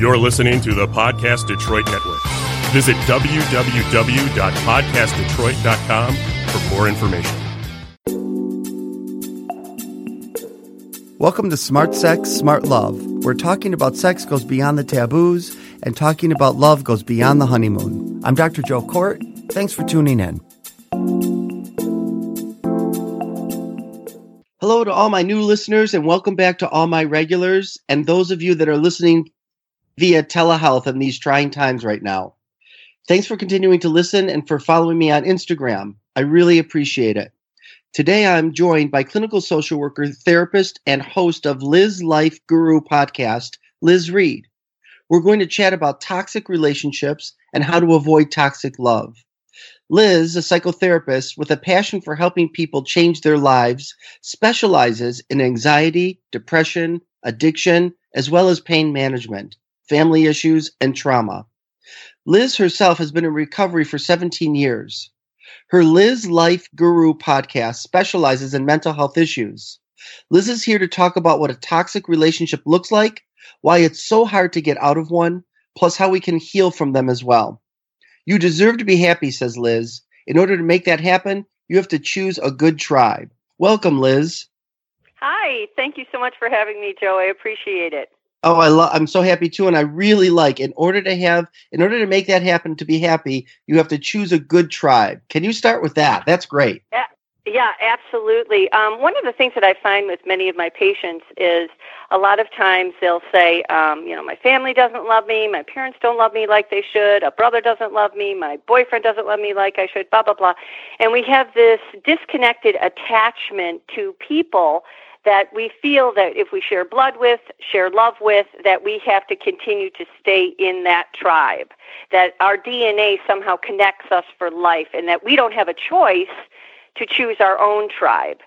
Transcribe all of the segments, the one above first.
You're listening to the Podcast Detroit Network. Visit www.podcastdetroit.com for more information. Welcome to Smart Sex, Smart Love. We're talking about sex goes beyond the taboos, and talking about love goes beyond the honeymoon. I'm Dr. Joe Kort. Thanks for tuning in. Hello to all my new listeners, and welcome back to all my regulars, and those of you that are listening via telehealth in these trying times right now. Thanks for continuing to listen and for following me on Instagram. I really appreciate it. Today I'm joined by clinical social worker, therapist, and host of Liz Life Guru podcast, Liz Reed. We're going to chat about toxic relationships and how to avoid toxic love. Liz, a psychotherapist with a passion for helping people change their lives, specializes in anxiety, depression, addiction, as well as pain management family issues, and trauma. Liz herself has been in recovery for 17 years. Her Liz Life Guru podcast specializes in mental health issues. Liz is here to talk about what a toxic relationship looks like, why it's so hard to get out of one, plus how we can heal from them as well. You deserve to be happy, says Liz. In order to make that happen, you have to choose a good tribe. Welcome, Liz. Hi, thank you so much for having me, Joe. I appreciate it. Oh, I love. I'm so happy too, and I really like. In order to have, in order to make that happen, to be happy, you have to choose a good tribe. Can you start with that? That's great. Yeah, yeah, absolutely. Um, one of the things that I find with many of my patients is a lot of times they'll say, um, you know, my family doesn't love me, my parents don't love me like they should, a brother doesn't love me, my boyfriend doesn't love me like I should, blah blah blah, and we have this disconnected attachment to people that we feel that if we share blood with, share love with, that we have to continue to stay in that tribe, that our DNA somehow connects us for life, and that we don't have a choice to choose our own tribe.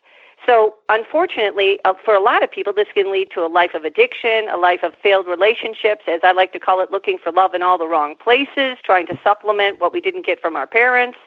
So, unfortunately, uh, for a lot of people, this can lead to a life of addiction, a life of failed relationships, as I like to call it, looking for love in all the wrong places, trying to supplement what we didn't get from our parents.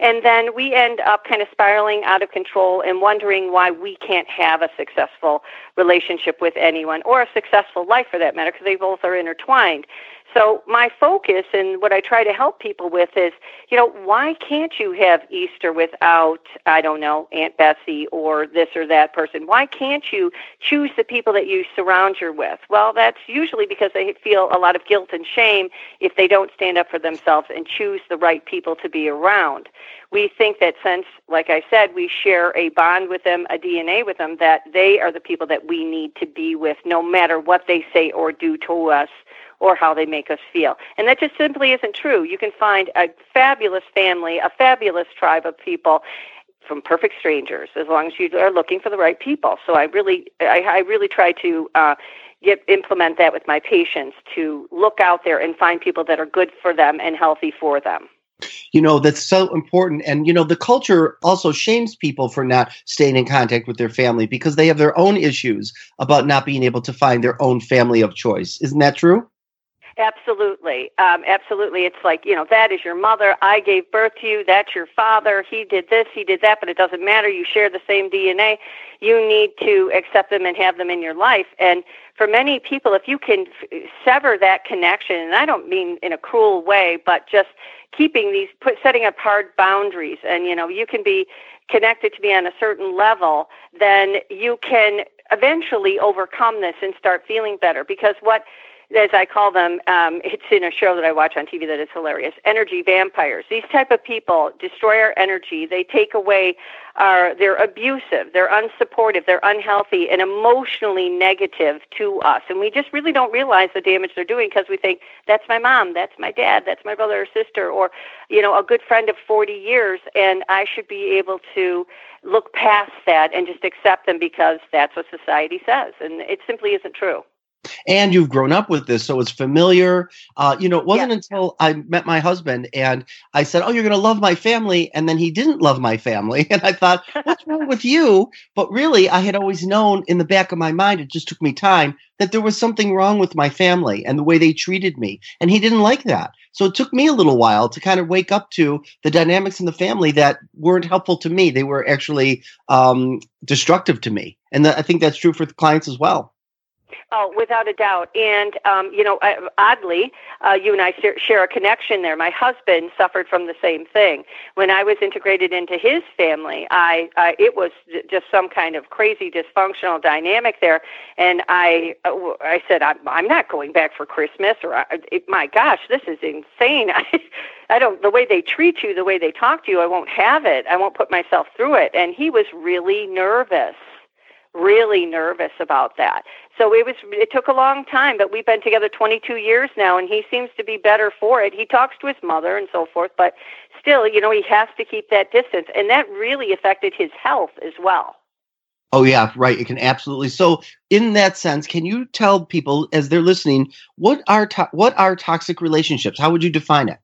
And then we end up kind of spiraling out of control and wondering why we can't have a successful relationship with anyone or a successful life for that matter, because they both are intertwined. So my focus and what I try to help people with is, you know, why can't you have Easter without, I don't know, Aunt Bessie or this or that person? Why can't you choose the people that you surround you with? Well, that's usually because they feel a lot of guilt and shame if they don't stand up for themselves and choose the right people to be around. We think that since, like I said, we share a bond with them, a DNA with them, that they are the people that we need to be with no matter what they say or do to us or how they make us feel. And that just simply isn't true. You can find a fabulous family, a fabulous tribe of people from perfect strangers as long as you are looking for the right people. So I really, I, I really try to uh, get implement that with my patients to look out there and find people that are good for them and healthy for them you know that's so important and you know the culture also shames people for not staying in contact with their family because they have their own issues about not being able to find their own family of choice isn't that true Absolutely. Um, absolutely. It's like, you know, that is your mother. I gave birth to you. That's your father. He did this, he did that, but it doesn't matter. You share the same DNA. You need to accept them and have them in your life. And for many people, if you can f- sever that connection, and I don't mean in a cruel way, but just keeping these, put, setting up hard boundaries, and, you know, you can be connected to me on a certain level, then you can eventually overcome this and start feeling better. Because what, as I call them, um, it's in a show that I watch on TV that is hilarious. Energy vampires. These type of people destroy our energy. They take away our. They're abusive. They're unsupportive. They're unhealthy and emotionally negative to us. And we just really don't realize the damage they're doing because we think that's my mom, that's my dad, that's my brother or sister, or you know, a good friend of 40 years, and I should be able to look past that and just accept them because that's what society says, and it simply isn't true and you've grown up with this, so it's familiar. Uh, you know, it wasn't until I met my husband and I said, "Oh, you're going to love my family," and then he didn't love my family, and I thought, "What's wrong with you?" But really, I had always known in the back of my mind. It just took me time that there was something wrong with my family and the way they treated me, and he didn't like that. So it took me a little while to kind of wake up to the dynamics in the family that weren't helpful to me. They were actually um, destructive to me, and I think that's true for the clients as well. Oh, without a doubt. And, um, you know, oddly, uh, you and I share a connection there. My husband suffered from the same thing. When I was integrated into his family, I, I it was just some kind of crazy dysfunctional dynamic there. And I, uh, I said, I'm, I'm not going back for Christmas. Or, I, it, my gosh, this is insane. I, I don't, the way they treat you, the way they talk to you, I won't have it. I won't put myself through it. And he was really nervous really nervous about that. So it was it took a long time, but we've been together 22 years now and he seems to be better for it. He talks to his mother and so forth, but still, you know, he has to keep that distance and that really affected his health as well. Oh yeah, right. It can absolutely. So, in that sense, can you tell people as they're listening what are to- what are toxic relationships? How would you define it?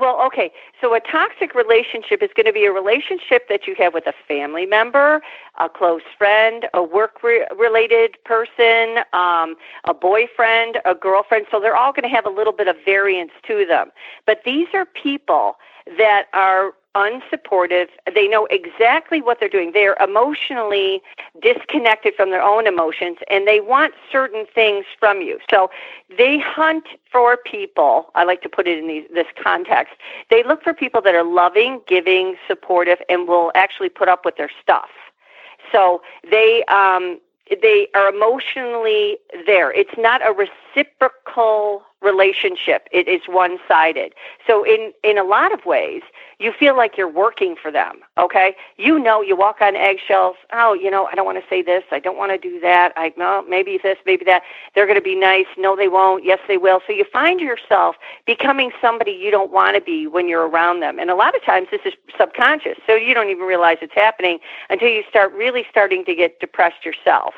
Well, okay. So a toxic relationship is going to be a relationship that you have with a family member, a close friend, a work re- related person, um, a boyfriend, a girlfriend. So they're all going to have a little bit of variance to them. But these are people that are unsupportive. They know exactly what they're doing. They're emotionally disconnected from their own emotions and they want certain things from you. So they hunt for people. I like to put it in these, this context. They look for people that are loving, giving, supportive, and will actually put up with their stuff. So they um, they are emotionally there. It's not a reciprocal relationship. It is one-sided. So in in a lot of ways, you feel like you're working for them, okay? You know you walk on eggshells. Oh, you know, I don't want to say this. I don't want to do that. I no, maybe this, maybe that. They're going to be nice. No, they won't. Yes, they will. So you find yourself becoming somebody you don't want to be when you're around them. And a lot of times this is subconscious. So you don't even realize it's happening until you start really starting to get depressed yourself.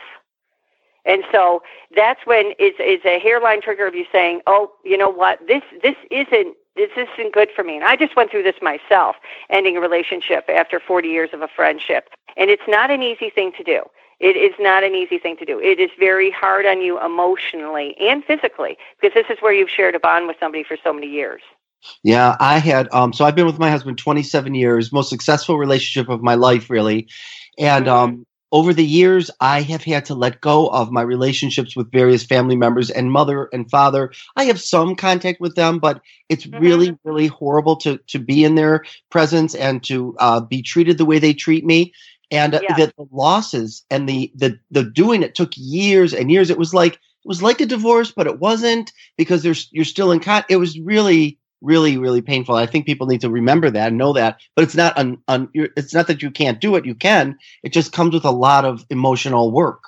And so that's when it's, it's a hairline trigger of you saying, "Oh, you know what? This this isn't this isn't good for me." And I just went through this myself, ending a relationship after 40 years of a friendship, and it's not an easy thing to do. It is not an easy thing to do. It is very hard on you emotionally and physically because this is where you've shared a bond with somebody for so many years. Yeah, I had um so I've been with my husband 27 years, most successful relationship of my life really. And um over the years, I have had to let go of my relationships with various family members and mother and father. I have some contact with them, but it's mm-hmm. really, really horrible to to be in their presence and to uh, be treated the way they treat me. And uh, yeah. the, the losses and the the the doing it took years and years. It was like it was like a divorce, but it wasn't because there's you're still in con. It was really really really painful. I think people need to remember that and know that but it's not un, un, it's not that you can't do it you can. It just comes with a lot of emotional work.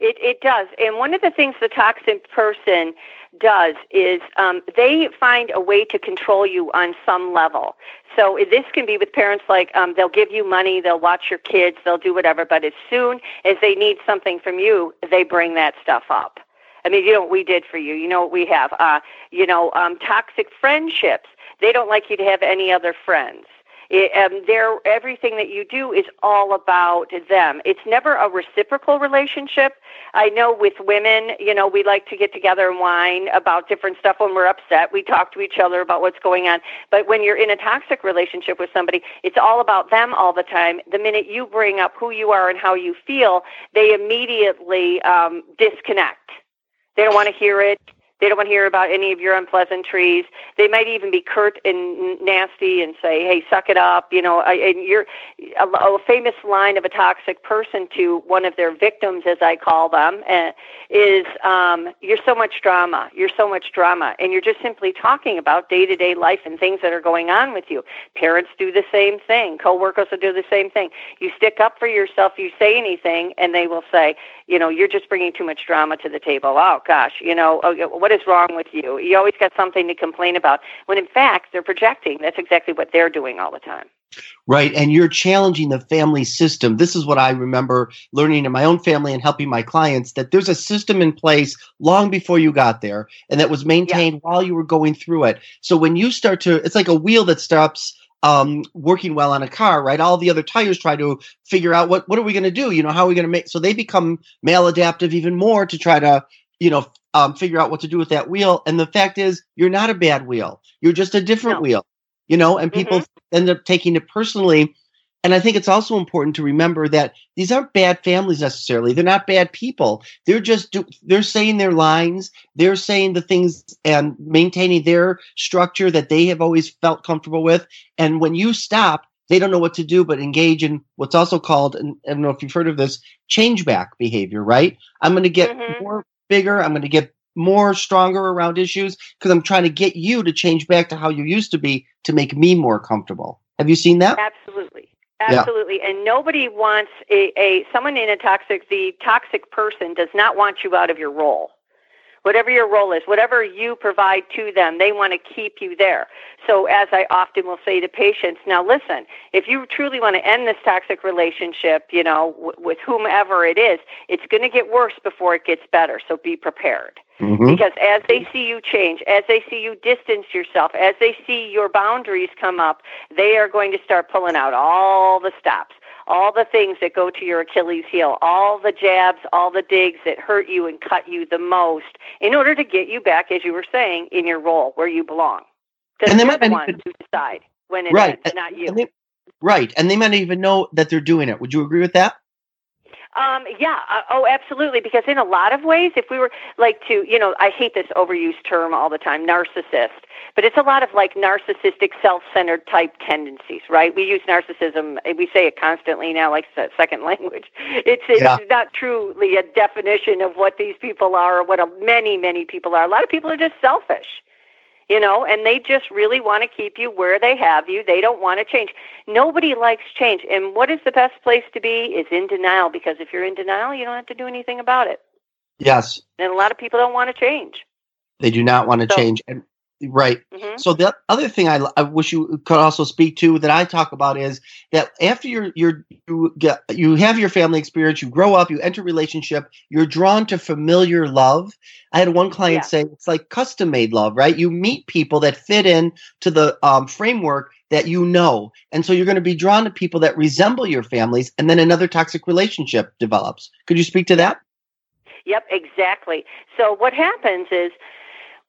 It, it does. And one of the things the toxic person does is um, they find a way to control you on some level. So this can be with parents like um, they'll give you money they'll watch your kids they'll do whatever but as soon as they need something from you they bring that stuff up I mean, you know what we did for you. You know what we have. Uh, you know, um, toxic friendships. They don't like you to have any other friends. It, um, they're, everything that you do is all about them. It's never a reciprocal relationship. I know with women, you know, we like to get together and whine about different stuff when we're upset. We talk to each other about what's going on. But when you're in a toxic relationship with somebody, it's all about them all the time. The minute you bring up who you are and how you feel, they immediately um, disconnect they don't want to hear it. They don't want to hear about any of your unpleasantries. They might even be curt and nasty and say, "Hey, suck it up," you know. And you're a, a famous line of a toxic person to one of their victims, as I call them, uh, is, um, "You're so much drama. You're so much drama," and you're just simply talking about day-to-day life and things that are going on with you. Parents do the same thing. Coworkers will do the same thing. You stick up for yourself. You say anything, and they will say, "You know, you're just bringing too much drama to the table." Oh gosh, you know, oh, what is wrong with you? You always got something to complain about. When in fact, they're projecting. That's exactly what they're doing all the time. Right. And you're challenging the family system. This is what I remember learning in my own family and helping my clients that there's a system in place long before you got there and that was maintained yeah. while you were going through it. So when you start to, it's like a wheel that stops um, working well on a car, right? All the other tires try to figure out what what are we going to do? You know, how are we going to make? So they become maladaptive even more to try to you know, um, figure out what to do with that wheel. And the fact is, you're not a bad wheel. You're just a different no. wheel, you know, and people mm-hmm. end up taking it personally. And I think it's also important to remember that these aren't bad families necessarily. They're not bad people. They're just do, they're saying their lines. They're saying the things and maintaining their structure that they have always felt comfortable with. And when you stop, they don't know what to do but engage in what's also called, and I don't know if you've heard of this, change back behavior, right? I'm going to get mm-hmm. more bigger. I'm going to get more stronger around issues because I'm trying to get you to change back to how you used to be to make me more comfortable. Have you seen that? Absolutely. Absolutely. Yeah. And nobody wants a, a someone in a toxic the toxic person does not want you out of your role whatever your role is, whatever you provide to them, they want to keep you there. So, as I often will say to patients, now listen, if you truly want to end this toxic relationship, you know, w- with whomever it is, it's going to get worse before it gets better. So, be prepared. Mm-hmm. Because as they see you change, as they see you distance yourself, as they see your boundaries come up, they are going to start pulling out all the stops all the things that go to your Achilles heel, all the jabs, all the digs that hurt you and cut you the most in order to get you back, as you were saying, in your role where you belong. Because they might ones who decide when it right. not you. And they, right. And they might even know that they're doing it. Would you agree with that? Um, yeah. Uh, oh, absolutely. Because in a lot of ways, if we were like to, you know, I hate this overused term all the time, narcissist, but it's a lot of like narcissistic, self-centered type tendencies, right? We use narcissism. We say it constantly now, like second language. It's it's yeah. not truly a definition of what these people are, or what a, many many people are. A lot of people are just selfish you know, and they just really want to keep you where they have you. They don't want to change. Nobody likes change. And what is the best place to be is in denial because if you're in denial, you don't have to do anything about it. Yes. And a lot of people don't want to change. They do not want to so, change. And Right. Mm-hmm. So the other thing I, I wish you could also speak to that I talk about is that after you're, you're you get you have your family experience, you grow up, you enter relationship, you're drawn to familiar love. I had one client yeah. say it's like custom made love, right? You meet people that fit in to the um, framework that you know, and so you're going to be drawn to people that resemble your families, and then another toxic relationship develops. Could you speak to that? Yep, exactly. So what happens is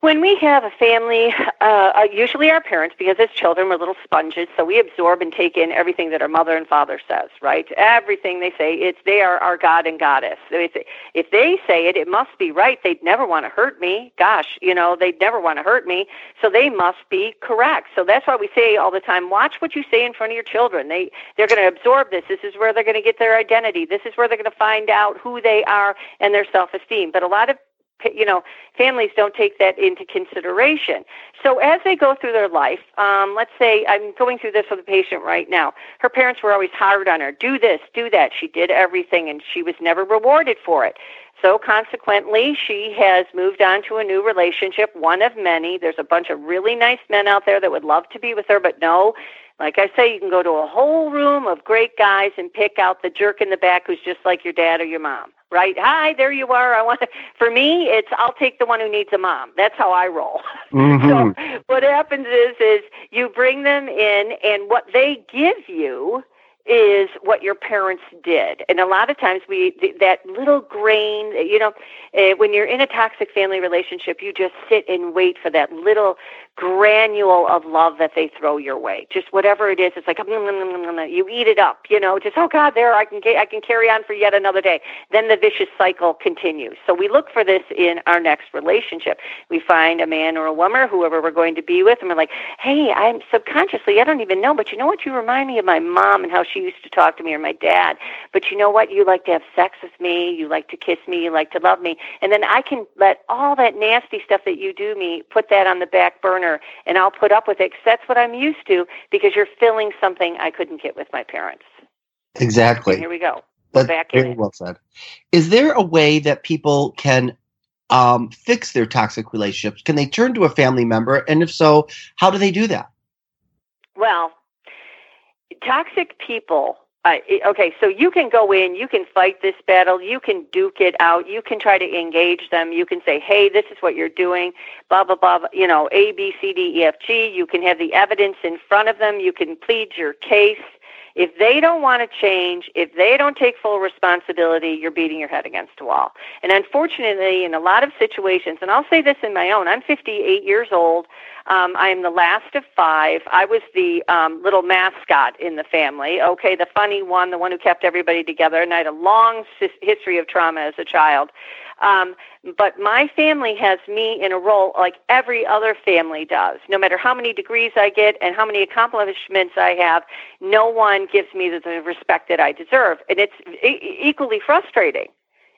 when we have a family, uh, uh, usually our parents, because as children we're little sponges, so we absorb and take in everything that our mother and father says, right? Everything they say, it's they are our God and Goddess. If they say it, it must be right. They'd never want to hurt me. Gosh, you know, they'd never want to hurt me, so they must be correct. So that's why we say all the time, watch what you say in front of your children. They they're going to absorb this. This is where they're going to get their identity. This is where they're going to find out who they are and their self-esteem. But a lot of you know, families don't take that into consideration. So as they go through their life, um, let's say I'm going through this with a patient right now. Her parents were always hard on her. Do this, do that. She did everything, and she was never rewarded for it. So consequently, she has moved on to a new relationship, one of many. There's a bunch of really nice men out there that would love to be with her, but no, like I say, you can go to a whole room of great guys and pick out the jerk in the back who's just like your dad or your mom, right? Hi, there you are. I want to, for me, it's I'll take the one who needs a mom. That's how I roll. Mm-hmm. so what happens is is you bring them in and what they give you is what your parents did. And a lot of times we that little grain, you know, uh, when you're in a toxic family relationship, you just sit and wait for that little granule of love that they throw your way. Just whatever it is, it's like mm, mm, mm, you eat it up, you know, just oh god, there I can I can carry on for yet another day. Then the vicious cycle continues. So we look for this in our next relationship. We find a man or a woman, whoever we're going to be with, and we're like, "Hey, I'm subconsciously, I don't even know, but you know what you remind me of my mom and how she used to talk to me or my dad. But you know what? You like to have sex with me, you like to kiss me, you like to love me. And then I can let all that nasty stuff that you do me, put that on the back burner and I'll put up with it because that's what I'm used to because you're filling something I couldn't get with my parents. Exactly. And here we go. That's back very well said. Is there a way that people can um, fix their toxic relationships? Can they turn to a family member? And if so, how do they do that? Well, toxic people uh, okay, so you can go in, you can fight this battle, you can duke it out, you can try to engage them, you can say, hey, this is what you're doing, blah, blah, blah, you know, A, B, C, D, E, F, G. You can have the evidence in front of them, you can plead your case, If they don't want to change, if they don't take full responsibility, you're beating your head against a wall. And unfortunately, in a lot of situations, and I'll say this in my own, I'm 58 years old. Um, I am the last of five. I was the um, little mascot in the family. Okay, the funny one, the one who kept everybody together. And I had a long history of trauma as a child. Um, but my family has me in a role like every other family does. No matter how many degrees I get and how many accomplishments I have, no one gives me the, the respect that I deserve. And it's e- equally frustrating.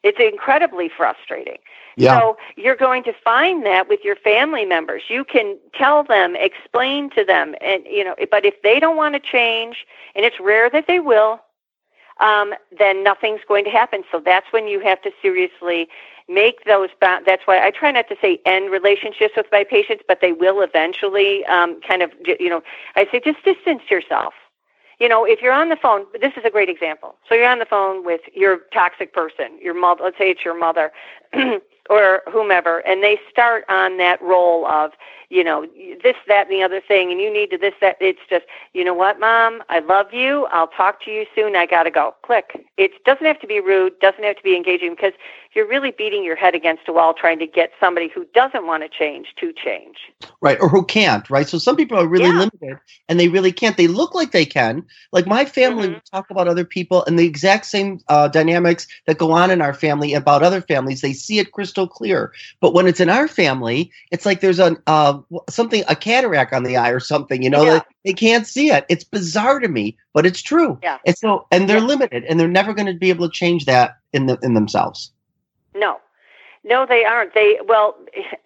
It's incredibly frustrating. Yeah. So you're going to find that with your family members. You can tell them, explain to them, and you know. But if they don't want to change, and it's rare that they will, um, then nothing's going to happen. So that's when you have to seriously make those. Ba- that's why I try not to say end relationships with my patients, but they will eventually um, kind of. You know, I say just distance yourself you know, if you're on the phone, this is a great example. So you're on the phone with your toxic person, your mother, let's say it's your mother or whomever, and they start on that role of, you know, this, that, and the other thing, and you need to this, that. It's just, you know what, mom, I love you. I'll talk to you soon. I got to go. Click. It doesn't have to be rude, doesn't have to be engaging because you're really beating your head against a wall trying to get somebody who doesn't want to change to change. Right. Or who can't, right? So some people are really yeah. limited and they really can't. They look like they can. Like my family, mm-hmm. talk about other people and the exact same uh, dynamics that go on in our family about other families. They see it crystal clear. But when it's in our family, it's like there's a uh, something, a cataract on the eye or something, you know, yeah. they, they can't see it. It's bizarre to me, but it's true. Yeah. And so, and they're yeah. limited and they're never going to be able to change that in the, in themselves. No, no, they aren't. They well,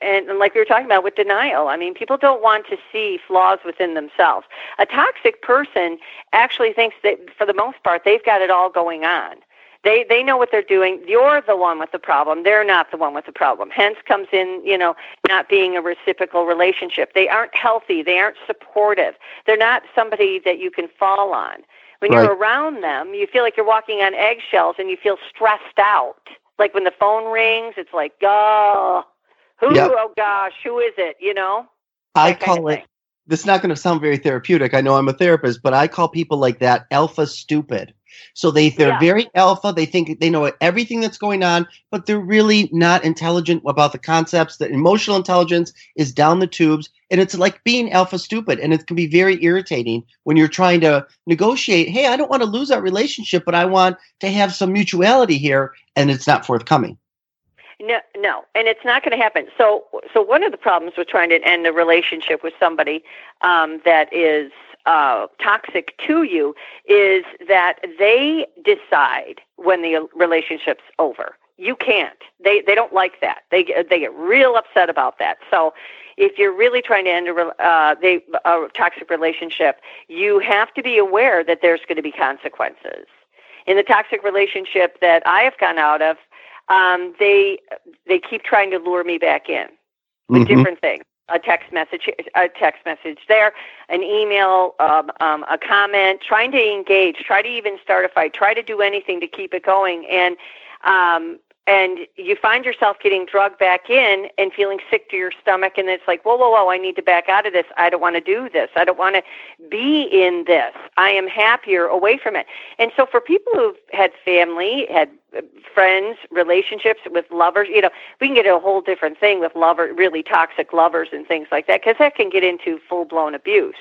and, and like we were talking about with denial. I mean, people don't want to see flaws within themselves. A toxic person actually thinks that, for the most part, they've got it all going on. They they know what they're doing. You're the one with the problem. They're not the one with the problem. Hence comes in, you know, not being a reciprocal relationship. They aren't healthy. They aren't supportive. They're not somebody that you can fall on. When right. you're around them, you feel like you're walking on eggshells and you feel stressed out like when the phone rings, it's like, oh, who? Yep. Oh gosh, who is it? You know. I call it. This is not going to sound very therapeutic. I know I'm a therapist, but I call people like that alpha stupid. So they they're yeah. very alpha. They think they know everything that's going on, but they're really not intelligent about the concepts. The emotional intelligence is down the tubes, and it's like being alpha stupid. And it can be very irritating when you're trying to negotiate. Hey, I don't want to lose that relationship, but I want to have some mutuality here, and it's not forthcoming. No, no, and it's not going to happen. So, so one of the problems with trying to end a relationship with somebody um, that is uh, toxic to you is that they decide when the relationship's over. You can't. They they don't like that. They they get real upset about that. So, if you're really trying to end a, uh, they, a toxic relationship, you have to be aware that there's going to be consequences. In the toxic relationship that I have gone out of, um, they they keep trying to lure me back in with mm-hmm. different things a text message, a text message there, an email, um, um, a comment, trying to engage, try to even start a fight, try to do anything to keep it going, and um, and you find yourself getting drugged back in and feeling sick to your stomach and it's like whoa whoa whoa i need to back out of this. I don't want to do this. I don't want to be in this. I am happier away from it. And so for people who've had family had friends relationships with lovers you know we can get a whole different thing with lover really toxic lovers and things like that because that can get into full blown abuse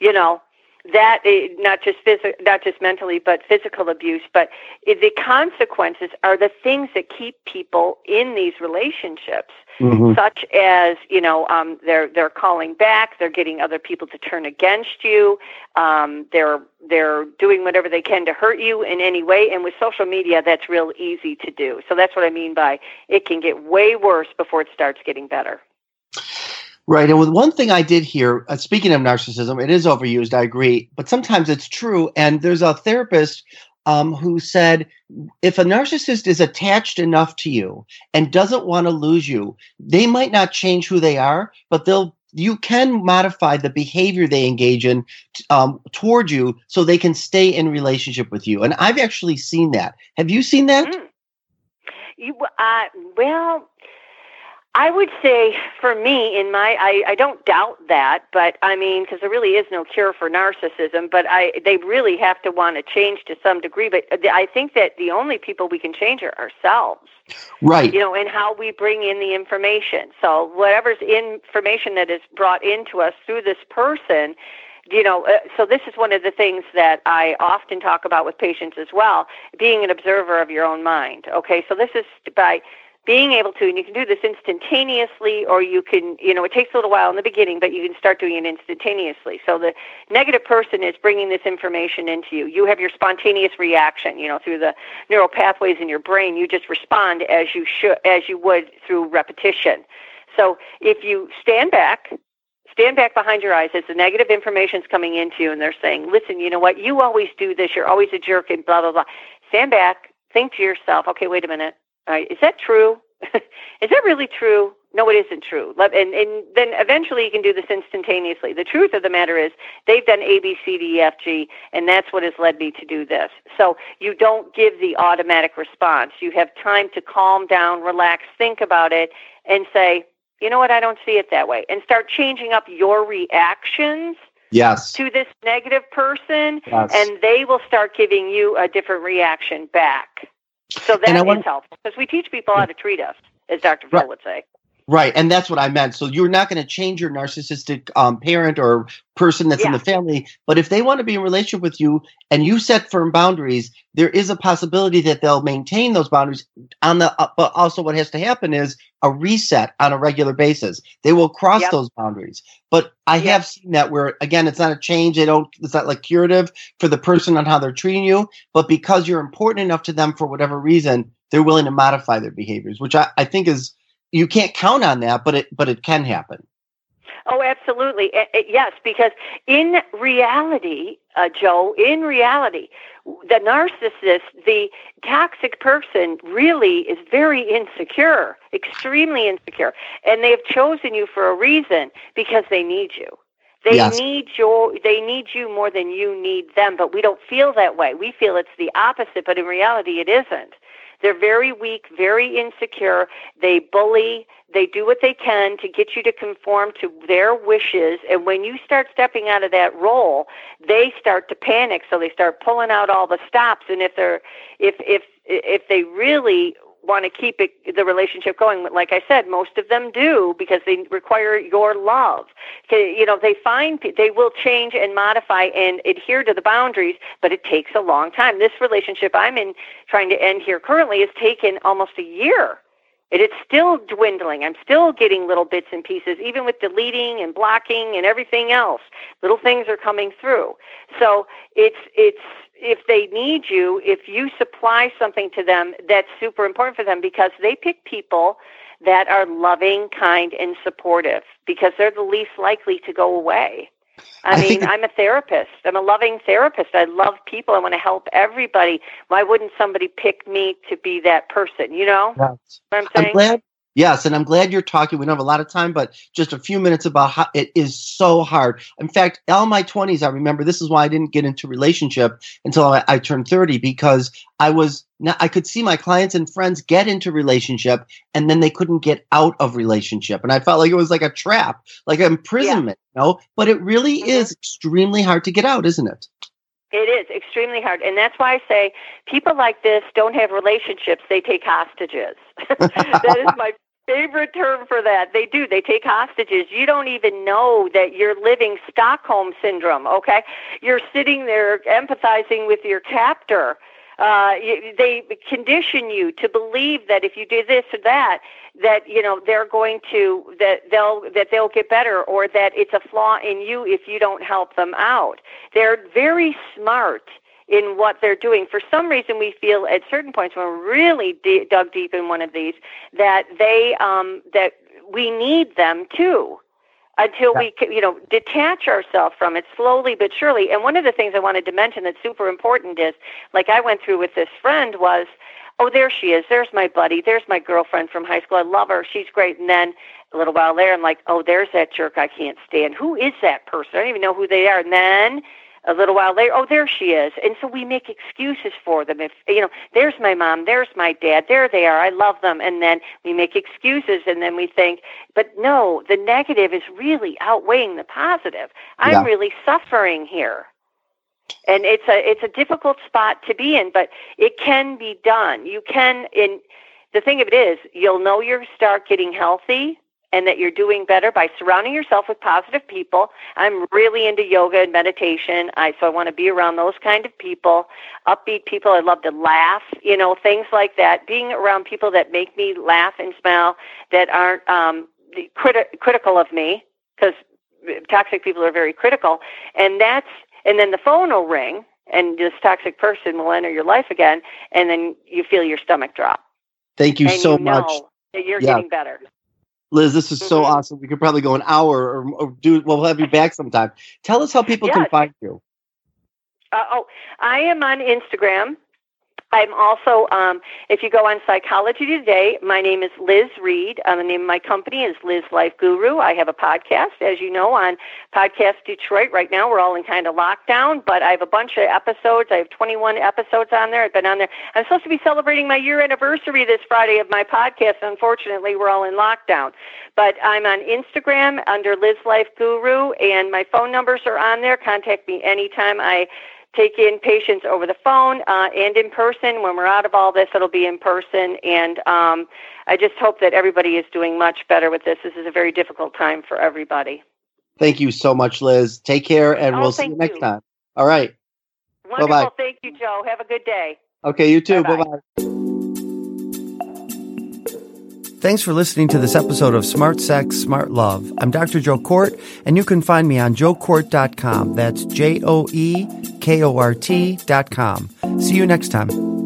you know that eh, not just physical, not just mentally, but physical abuse. But the consequences are the things that keep people in these relationships, mm-hmm. such as you know um, they're they're calling back, they're getting other people to turn against you, um, they're they're doing whatever they can to hurt you in any way. And with social media, that's real easy to do. So that's what I mean by it can get way worse before it starts getting better. Right. And with one thing I did hear, uh, speaking of narcissism, it is overused, I agree, but sometimes it's true. And there's a therapist um, who said if a narcissist is attached enough to you and doesn't want to lose you, they might not change who they are, but they'll you can modify the behavior they engage in um, toward you so they can stay in relationship with you. And I've actually seen that. Have you seen that? Mm. You, uh, well, I would say for me, in my, I, I don't doubt that, but I mean, because there really is no cure for narcissism, but I, they really have to want to change to some degree. But I think that the only people we can change are ourselves. Right. You know, and how we bring in the information. So whatever's information that is brought into us through this person, you know, uh, so this is one of the things that I often talk about with patients as well, being an observer of your own mind. Okay, so this is by being able to, and you can do this instantaneously, or you can, you know, it takes a little while in the beginning, but you can start doing it instantaneously. So the negative person is bringing this information into you. You have your spontaneous reaction, you know, through the neural pathways in your brain. You just respond as you should, as you would through repetition. So if you stand back, stand back behind your eyes as the negative information is coming into you, and they're saying, "Listen, you know what? You always do this. You're always a jerk," and blah blah blah. Stand back, think to yourself, "Okay, wait a minute." Right? Is that true? is that really true? No, it isn't true. And, and then eventually you can do this instantaneously. The truth of the matter is they've done A, B, C, D, E, F, G, and that's what has led me to do this. So you don't give the automatic response. You have time to calm down, relax, think about it, and say, you know what, I don't see it that way. And start changing up your reactions yes. to this negative person, yes. and they will start giving you a different reaction back. So that is want, helpful because we teach people how to treat us, as Dr. Phil right, would say. Right, and that's what I meant. So you're not going to change your narcissistic um, parent or person that's yeah. in the family, but if they want to be in relationship with you and you set firm boundaries, there is a possibility that they'll maintain those boundaries. On the, uh, but also what has to happen is a reset on a regular basis. They will cross yep. those boundaries. But I yep. have seen that where again, it's not a change. They don't. It's not like curative for the person on how they're treating you, but because you're important enough to them for whatever reason, they're willing to modify their behaviors, which I, I think is you can't count on that, but it but it can happen. Oh, absolutely. Yes, because in reality, uh, Joe, in reality, the narcissist, the toxic person, really is very insecure, extremely insecure, and they have chosen you for a reason because they need you. They yes. need your they need you more than you need them, but we don't feel that way. We feel it's the opposite, but in reality it isn't. They're very weak, very insecure. They bully. They do what they can to get you to conform to their wishes. And when you start stepping out of that role, they start to panic. So they start pulling out all the stops. And if they're, if, if, if they really want to keep it, the relationship going. Like I said, most of them do because they require your love. You know, they find they will change and modify and adhere to the boundaries, but it takes a long time. This relationship I'm in, trying to end here currently, has taken almost a year. And It is still dwindling. I'm still getting little bits and pieces, even with deleting and blocking and everything else. Little things are coming through. So it's it's if they need you, if you supply something to them, that's super important for them because they pick people that are loving, kind, and supportive because they're the least likely to go away. I, I mean, I'm a therapist. I'm a loving therapist. I love people. I want to help everybody. Why wouldn't somebody pick me to be that person? You know what I'm saying? I'm glad Yes, and I'm glad you're talking. We don't have a lot of time, but just a few minutes about how it is so hard. In fact, all my 20s, I remember this is why I didn't get into relationship until I, I turned 30 because I was I could see my clients and friends get into relationship and then they couldn't get out of relationship, and I felt like it was like a trap, like imprisonment. Yeah. You know, but it really mm-hmm. is extremely hard to get out, isn't it? It is extremely hard. And that's why I say people like this don't have relationships, they take hostages. that is my favorite term for that. They do. They take hostages. You don't even know that you're living Stockholm syndrome, okay? You're sitting there empathizing with your captor. Uh, they condition you to believe that if you do this or that, that you know they're going to that they'll that they'll get better, or that it's a flaw in you if you don't help them out. They're very smart in what they're doing. For some reason, we feel at certain points when we're really d- dug deep in one of these that they um, that we need them too until yeah. we you know detach ourselves from it slowly but surely. And one of the things I wanted to mention that's super important is like I went through with this friend was oh there she is. There's my buddy. There's my girlfriend from high school. I love her. She's great. And then a little while later I'm like oh there's that jerk I can't stand. Who is that person? I don't even know who they are. And then a little while later, oh, there she is. And so we make excuses for them. If, you know, there's my mom, there's my dad, there they are, I love them. And then we make excuses and then we think, but no, the negative is really outweighing the positive. I'm Yeah. really suffering here. And it's a it's a difficult spot to be in, but it can be done. You can in the thing of it is you'll know you start getting healthy and that you're doing better by surrounding yourself with positive people. I'm really into yoga and meditation. I so I want to be around those kind of people, upbeat people. I love to laugh, you know, things like that. Being around people that make me laugh and smile, that aren't um, criti- critical of me, because toxic people are very critical, and that's and then the phone will ring, and this toxic person will enter your life again, and then you feel your stomach drop, Thank you and so you much, you're Yeah. getting better. Liz. This is so Mhm. awesome. We could probably go an hour or, or do. We'll have you back sometime. Tell us how people can find you. Uh, oh, I am on Instagram. I'm also, um, if you go on Psychology Today, my name is Liz Reed. Uh, the name of my company is Liz Life Guru. I have a podcast, as you know, on Podcast Detroit. Right now, we're all in kind of lockdown, but I have a bunch of episodes. I have 21 episodes on there. I've been on there. I'm supposed to be celebrating my year anniversary this Friday of my podcast. Unfortunately, we're all in lockdown. But I'm on Instagram under Liz Life Guru, and my phone numbers are on there. Contact me anytime. I take in patients over the phone uh, and in person. When we're out of all this, it'll be in person. And um, I just hope that everybody is doing much better with this. This is a very difficult time for everybody. Thank you so much, Liz. Take care, and Oh, we'll see you next you. time. All right. Wonderful. Bye-bye. Thank you, Joe. Have a good day. Okay. You too. Bye-bye. bye. Thanks for listening to this episode of Smart Sex, Smart Love. I'm Dr. Joe Kort, and you can find me on joekort.com. That's J O E K O R T.com. See you next time.